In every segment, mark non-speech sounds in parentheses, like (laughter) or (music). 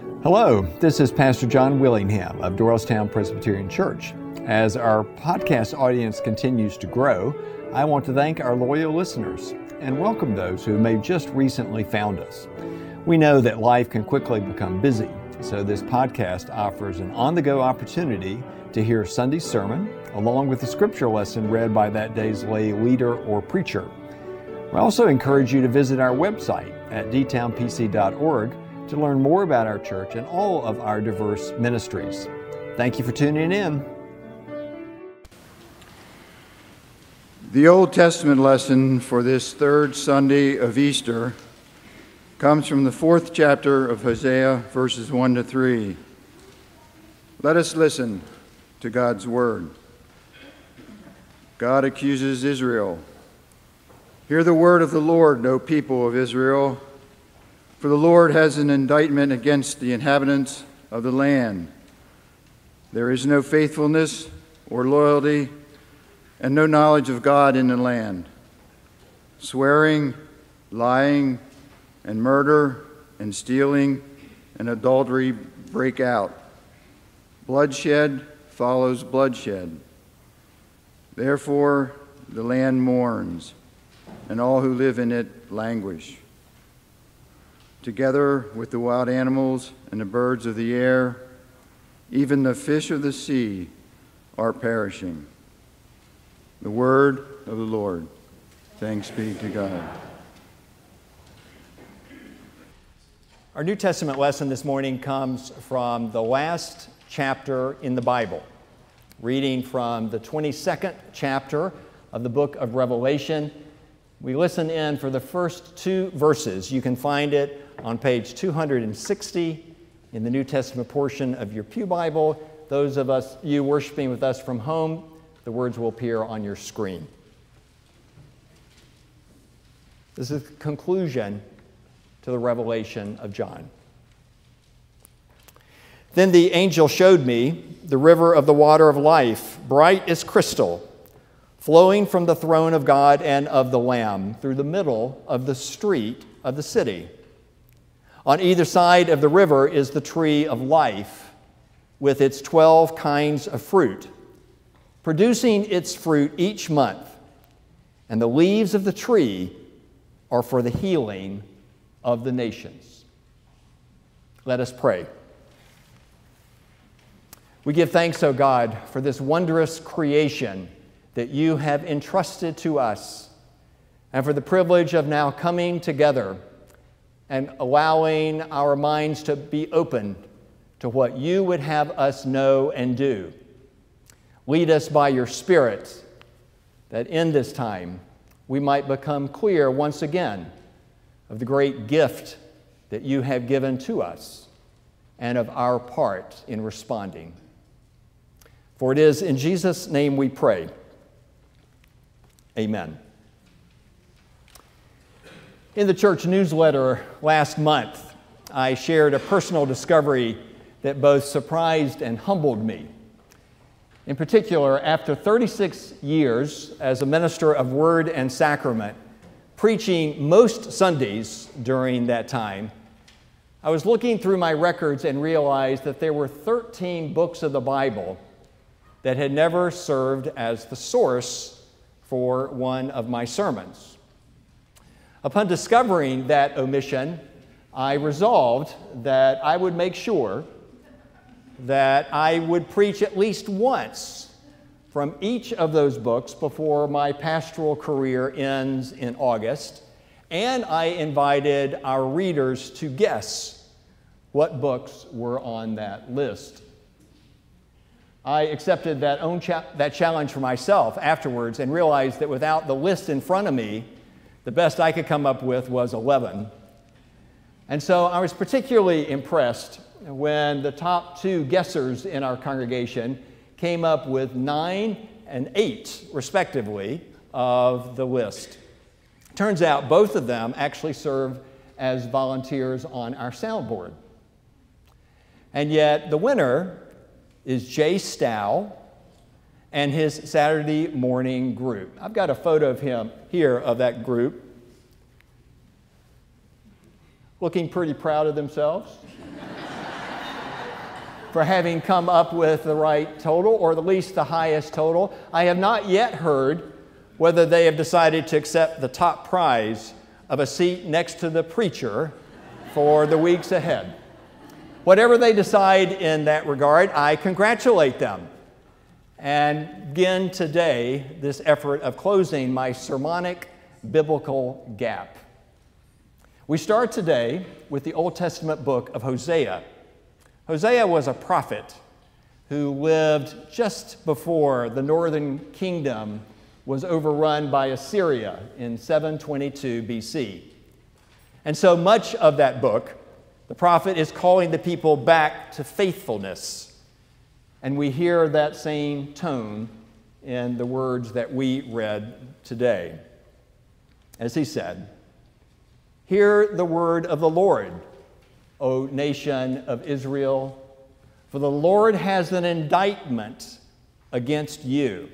Hello, this is Pastor John Willingham of Doylestown Presbyterian Church. As our podcast audience continues to grow, I want to thank our loyal listeners and welcome those who may just recently found us. We know that life can quickly become busy, so this podcast offers an on the go opportunity to hear Sunday's sermon along with the scripture lesson read by that day's lay leader or preacher. We also encourage you to visit our website at dtownpc.org to learn more about our church and all of our diverse ministries. Thank you for tuning in. The Old Testament lesson for this third Sunday of Easter comes from the fourth chapter of Hosea, verses 1 to 3. Let us listen to God's word. God accuses Israel. Hear the word of the Lord, O people of Israel. For the Lord has an indictment against the inhabitants of the land. There is no faithfulness or loyalty and no knowledge of God in the land. Swearing, lying, and murder, and stealing, and adultery break out. Bloodshed follows bloodshed. Therefore, the land mourns, and all who live in it languish together with the wild animals and the birds of the air, even the fish of the sea are perishing. The word of the Lord. Thanks be to God. Our New Testament lesson this morning comes from the last chapter in the Bible, reading from the 22nd chapter of the book of Revelation. We listen in for the first two verses. You can find it on page 260 in the New Testament portion of your Pew Bible. Those of us, you worshiping with us from home, the words will appear on your screen. This is the conclusion to the revelation of John. Then the angel showed me the river of the water of life, bright as crystal, flowing from the throne of God and of the Lamb through the middle of the street of the city. On either side of the river is the tree of life with its 12 kinds of fruit, producing its fruit each month. And the leaves of the tree are for the healing of the nations. Let us pray. We give thanks, O God, for this wondrous creation that you have entrusted to us, and for the privilege of now coming together and allowing our minds to be open to what you would have us know and do. Lead us by your Spirit that in this time we might become clear once again of the great gift that you have given to us and of our part in responding. For it is in Jesus' name we pray. Amen. In the church newsletter last month, I shared a personal discovery that both surprised and humbled me. In particular, after 36 years as a minister of word and sacrament, preaching most Sundays during that time, I was looking through my records and realized that there were 13 books of the Bible that had never served as the source for one of my sermons. Upon discovering that omission, I resolved that I would make sure that I would preach at least once from each of those books before my pastoral career ends in August, and I invited our readers to guess what books were on that list. I accepted that, own cha- that challenge for myself afterwards and realized that without the list in front of me, the best I could come up with was 11. And so I was particularly impressed when the top two guessers in our congregation came up with nine and eight, respectively, of the list. Turns out both of them actually serve as volunteers on our soundboard. And yet the winner is Jay Stow and his Saturday morning group. I've got a photo of him here of that group, looking pretty proud of themselves. (laughs) for having come up with the right total, or at least the highest total. I have not yet heard whether they have decided to accept the top prize of a seat next to the preacher for the weeks ahead. Whatever they decide in that regard, I congratulate them and begin today this effort of closing my sermonic biblical gap. We start today with the Old Testament book of Hosea. Hosea was a prophet who lived just before the northern kingdom was overrun by Assyria in 722 BC. And so much of that book, the prophet is calling the people back to faithfulness. And we hear that same tone in the words that we read today. As he said, Hear the word of the Lord, O nation of Israel, for the Lord has an indictment against you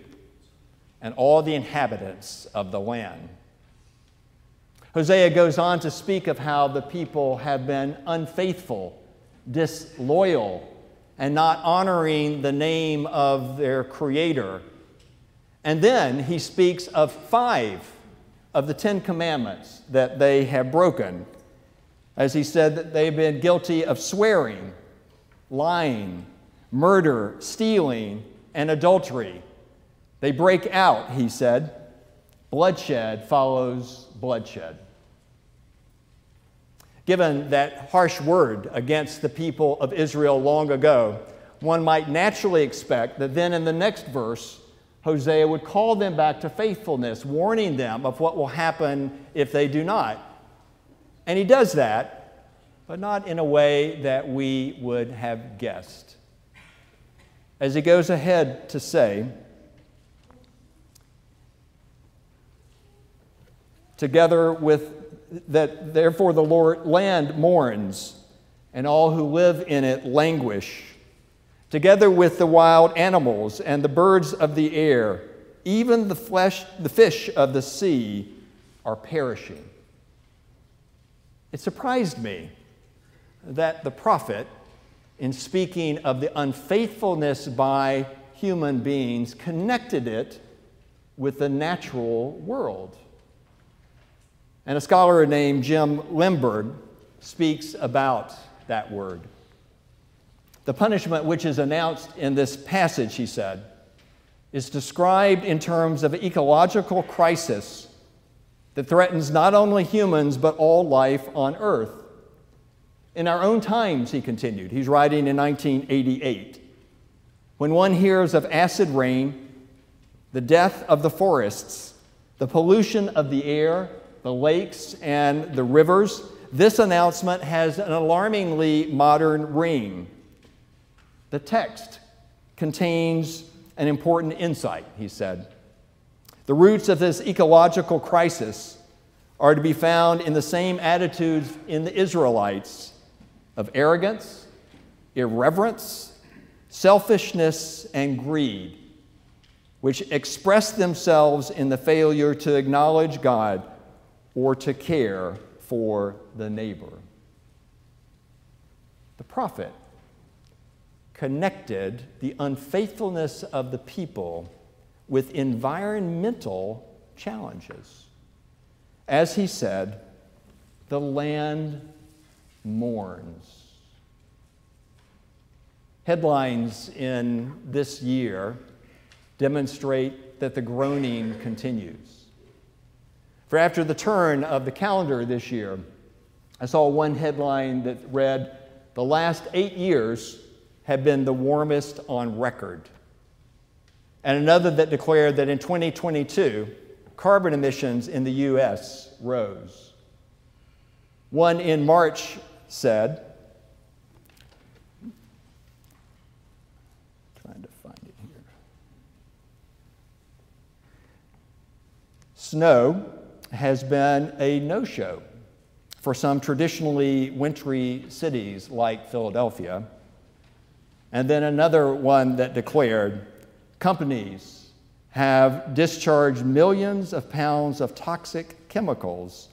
and all the inhabitants of the land. Hosea goes on to speak of how the people have been unfaithful, disloyal, and not honoring the name of their Creator. And then he speaks of five of the Ten Commandments that they have broken, as he said that they've been guilty of swearing, lying, murder, stealing, and adultery. They break out, he said. Bloodshed follows bloodshed. Given that harsh word against the people of Israel long ago, one might naturally expect that then in the next verse, Hosea would call them back to faithfulness, warning them of what will happen if they do not. And he does that, but not in a way that we would have guessed. As he goes ahead to say, together with that therefore the Lord land mourns, and all who live in it languish, together with the wild animals and the birds of the air, even the flesh, the fish of the sea are perishing. It surprised me that the prophet, in speaking of the unfaithfulness by human beings, connected it with the natural world. And a scholar named Jim Limburg speaks about that word. The punishment which is announced in this passage, he said, is described in terms of ecological crisis that threatens not only humans but all life on earth. In our own times, he continued, he's writing in 1988, when one hears of acid rain, the death of the forests, the pollution of the air, the lakes, and the rivers, this announcement has an alarmingly modern ring. The text contains an important insight, he said. The roots of this ecological crisis are to be found in the same attitudes in the Israelites of arrogance, irreverence, selfishness, and greed, which express themselves in the failure to acknowledge God or to care for the neighbor. The prophet connected the unfaithfulness of the people with environmental challenges. As he said, the land mourns. Headlines in this year demonstrate that the groaning continues. For after the turn of the calendar this year, I saw one headline that read, The last eight years have been the warmest on record. And another that declared that in 2022, carbon emissions in the U.S. rose. One in March said, trying to find it here. Snow has been a no show for some traditionally wintry cities like Philadelphia. And then another one that declared companies have discharged millions of pounds of toxic chemicals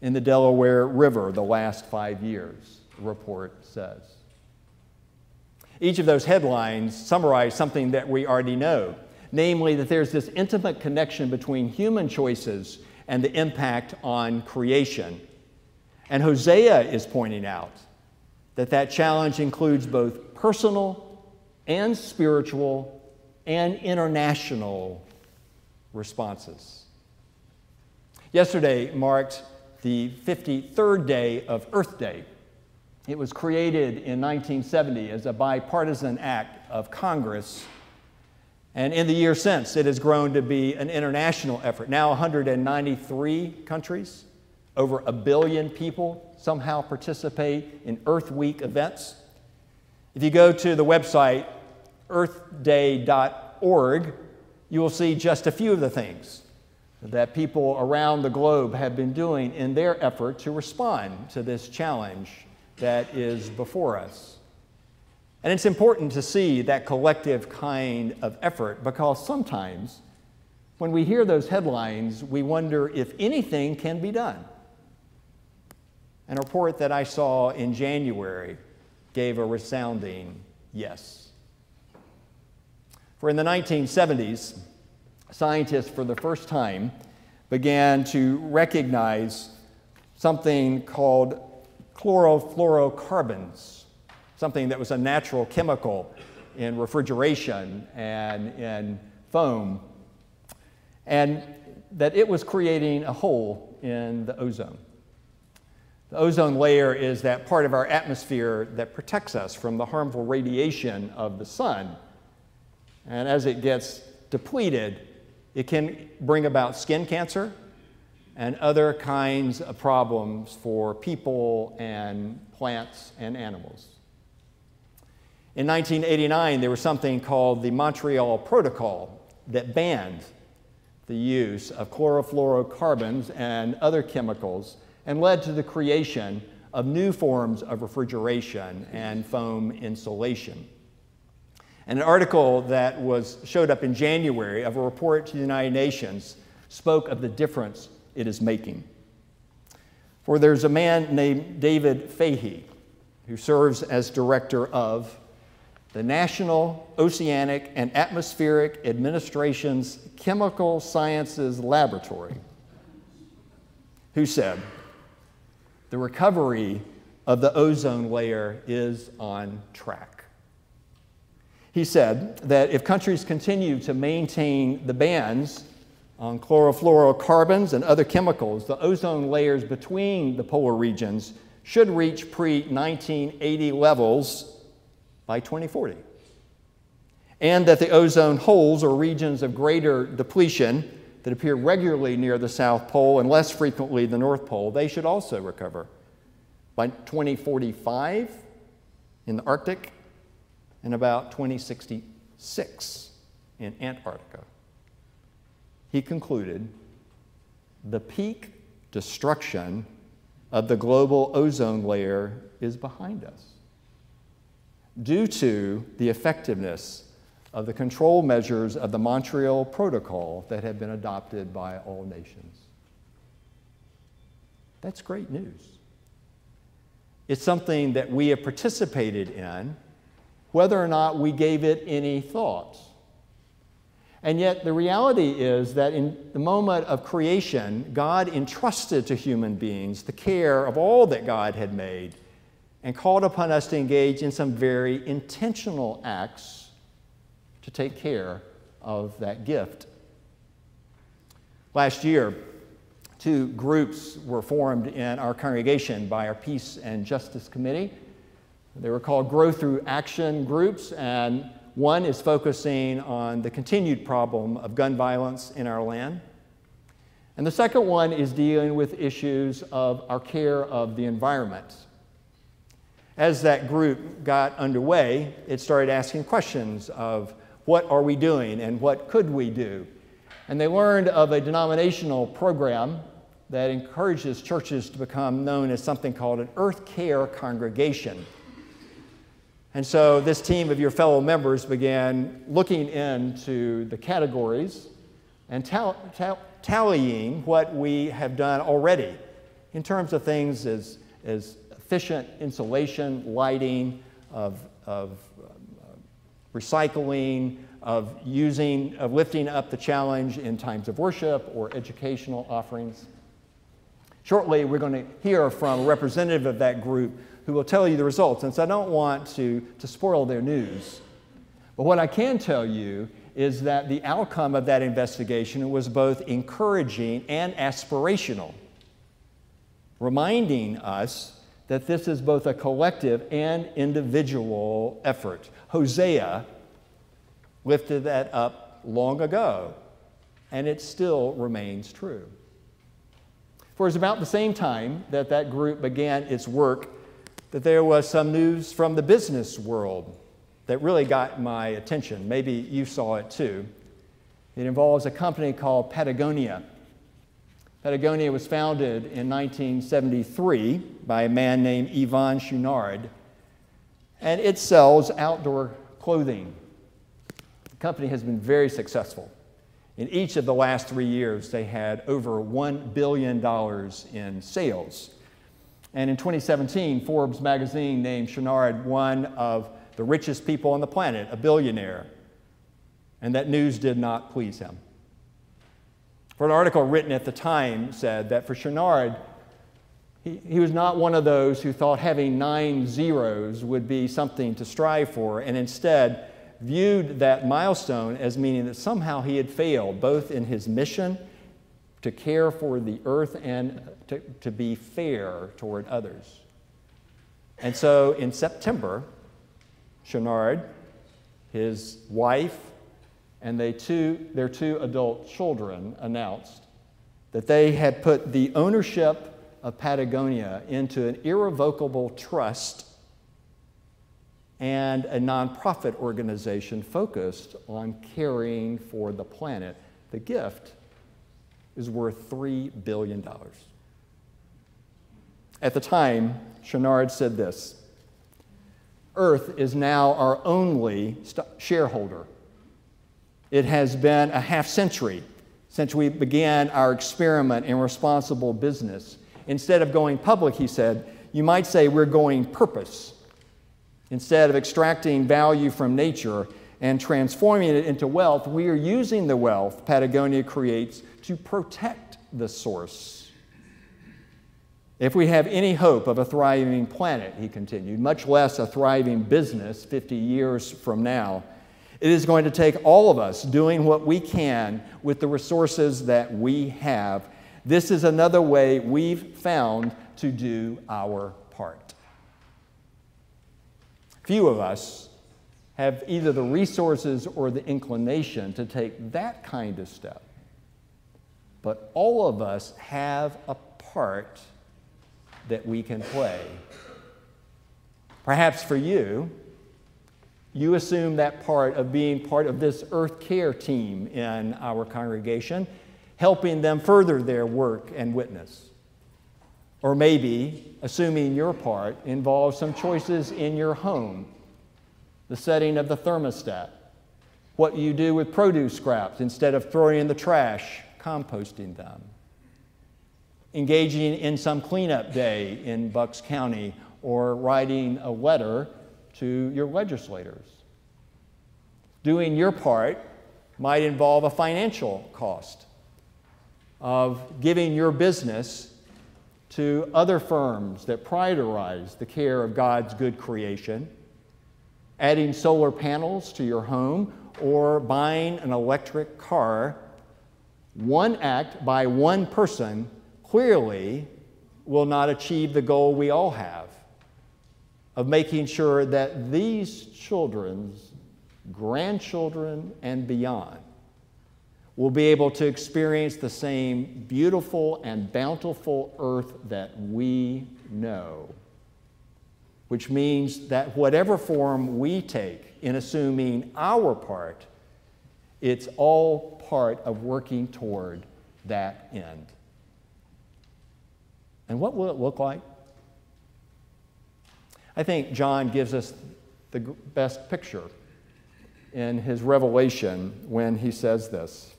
in the Delaware River the last five years, the report says. Each of those headlines summarize something that we already know, namely that there's this intimate connection between human choices and the impact on creation. And Hosea is pointing out that that challenge includes both personal and spiritual and international responses. Yesterday marked the 53rd day of Earth Day. It was created in 1970 as a bipartisan act of Congress. And in the years since, it has grown to be an international effort. Now, 193 countries, over a billion people somehow participate in Earth Week events. If you go to the website earthday.org, you will see just a few of the things that people around the globe have been doing in their effort to respond to this challenge that is before us. And it's important to see that collective kind of effort because sometimes when we hear those headlines, we wonder if anything can be done. And a report that I saw in January gave a resounding yes. For in the 1970s, scientists for the first time began to recognize something called chlorofluorocarbons, something that was a natural chemical in refrigeration and in foam, and that it was creating a hole in the ozone. The ozone layer is that part of our atmosphere that protects us from the harmful radiation of the sun. And as it gets depleted, it can bring about skin cancer and other kinds of problems for people and plants and animals. In 1989, there was something called the Montreal Protocol that banned the use of chlorofluorocarbons and other chemicals and led to the creation of new forms of refrigeration and foam insulation. And an article that was showed up in January of a report to the United Nations spoke of the difference it is making. For there's a man named David Fahey who serves as director of the National Oceanic and Atmospheric Administration's Chemical Sciences Laboratory, who said, The recovery of the ozone layer is on track. He said that if countries continue to maintain the bans on chlorofluorocarbons and other chemicals, the ozone layers between the polar regions should reach pre 1980 levels by 2040. And that the ozone holes or regions of greater depletion that appear regularly near the South Pole and less frequently the North Pole, they should also recover. By 2045 in the Arctic, and about 2066 in Antarctica. He concluded the peak destruction of the global ozone layer is behind us due to the effectiveness of the control measures of the Montreal Protocol that have been adopted by all nations. That's great news. It's something that we have participated in whether or not we gave it any thought. And yet, the reality is that in the moment of creation, God entrusted to human beings the care of all that God had made and called upon us to engage in some very intentional acts to take care of that gift. Last year, two groups were formed in our congregation by our Peace and Justice Committee. They were called Grow Through Action groups, and one is focusing on the continued problem of gun violence in our land. And the second one is dealing with issues of our care of the environment. As that group got underway, it started asking questions of what are we doing and what could we do? And they learned of a denominational program that encourages churches to become known as something called an Earth Care Congregation. And so this team of your fellow members began looking into the categories and tallying what we have done already in terms of things as, as efficient insulation, lighting, of, of uh, recycling, of using, of lifting up the challenge in times of worship or educational offerings. Shortly, we're going to hear from a representative of that group who will tell you the results. And so I don't want to, to spoil their news. But what I can tell you is that the outcome of that investigation was both encouraging and aspirational, reminding us that this is both a collective and individual effort. Hosea lifted that up long ago, and it still remains true. For it was about the same time that that group began its work that there was some news from the business world that really got my attention. Maybe you saw it too. It involves a company called Patagonia. Patagonia was founded in 1973 by a man named Yvon Chouinard, and it sells outdoor clothing. The company has been very successful. In each of the last three years, they had over $1 billion in sales. And in 2017, Forbes magazine named Chouinard one of the richest people on the planet, a billionaire. And that news did not please him. For an article written at the time said that for Chouinard, he, he was not one of those who thought having nine zeros would be something to strive for, and instead viewed that milestone as meaning that somehow he had failed, both in his mission to care for the earth and to, to be fair toward others. And so in September, Chouinard, his wife, and they two, their two adult children announced that they had put the ownership of Patagonia into an irrevocable trust and a nonprofit organization focused on caring for the planet. The gift is worth $3 billion. At the time, Chouinard said this Earth is now our only shareholder it has been a half century since we began our experiment in responsible business. Instead of going public, he said, you might say we're going purpose. Instead of extracting value from nature and transforming it into wealth, we are using the wealth Patagonia creates to protect the source. If we have any hope of a thriving planet, he continued, much less a thriving business 50 years from now, it is going to take all of us doing what we can with the resources that we have. This is another way we've found to do our part. Few of us have either the resources or the inclination to take that kind of step. But all of us have a part that we can play. Perhaps for you, you assume that part of being part of this earth care team in our congregation, helping them further their work and witness. Or maybe assuming your part involves some choices in your home, the setting of the thermostat, what you do with produce scraps instead of throwing in the trash, composting them, engaging in some cleanup day in Bucks County, or writing a letter to your legislators. Doing your part might involve a financial cost of giving your business to other firms that prioritize the care of God's good creation, adding solar panels to your home, or buying an electric car. One act by one person clearly will not achieve the goal we all have of making sure that these children's grandchildren and beyond will be able to experience the same beautiful and bountiful earth that we know. Which means that whatever form we take in assuming our part, it's all part of working toward that end. And what will it look like? I think John gives us the best picture in his revelation when he says this.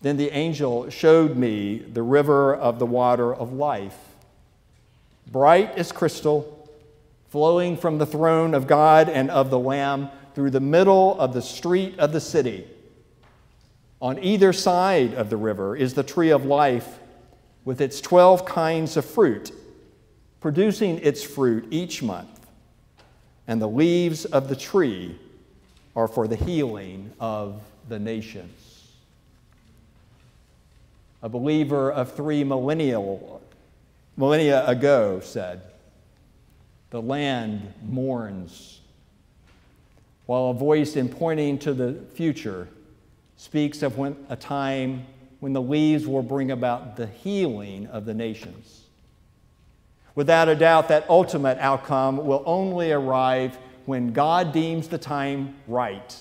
Then the angel showed me the river of the water of life, bright as crystal, flowing from the throne of God and of the Lamb through the middle of the street of the city. On either side of the river is the tree of life with its 12 kinds of fruit, producing its fruit each month. And the leaves of the tree are for the healing of the nations. A believer of three millennial, millennia ago said, The land mourns, while a voice in pointing to the future speaks of when, a time when the leaves will bring about the healing of the nations. Without a doubt, that ultimate outcome will only arrive when God deems the time right.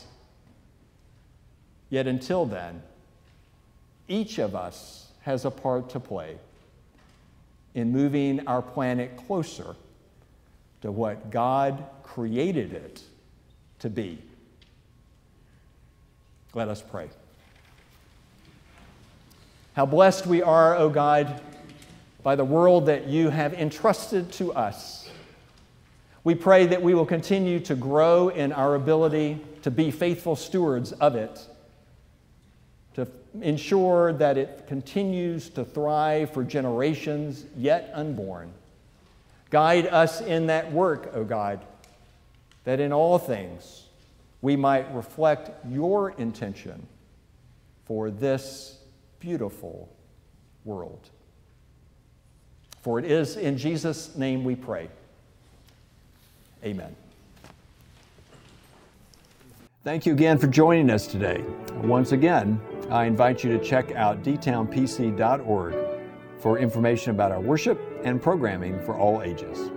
Yet until then, each of us has a part to play in moving our planet closer to what God created it to be. Let us pray. How blessed we are, O God, by the world that you have entrusted to us. We pray that we will continue to grow in our ability to be faithful stewards of it, to ensure that it continues to thrive for generations yet unborn. Guide us in that work, O God, that in all things we might reflect your intention for this beautiful world. For it is in Jesus' name we pray. Amen. Thank you again for joining us today. Once again, I invite you to check out dtownpc.org for information about our worship and programming for all ages.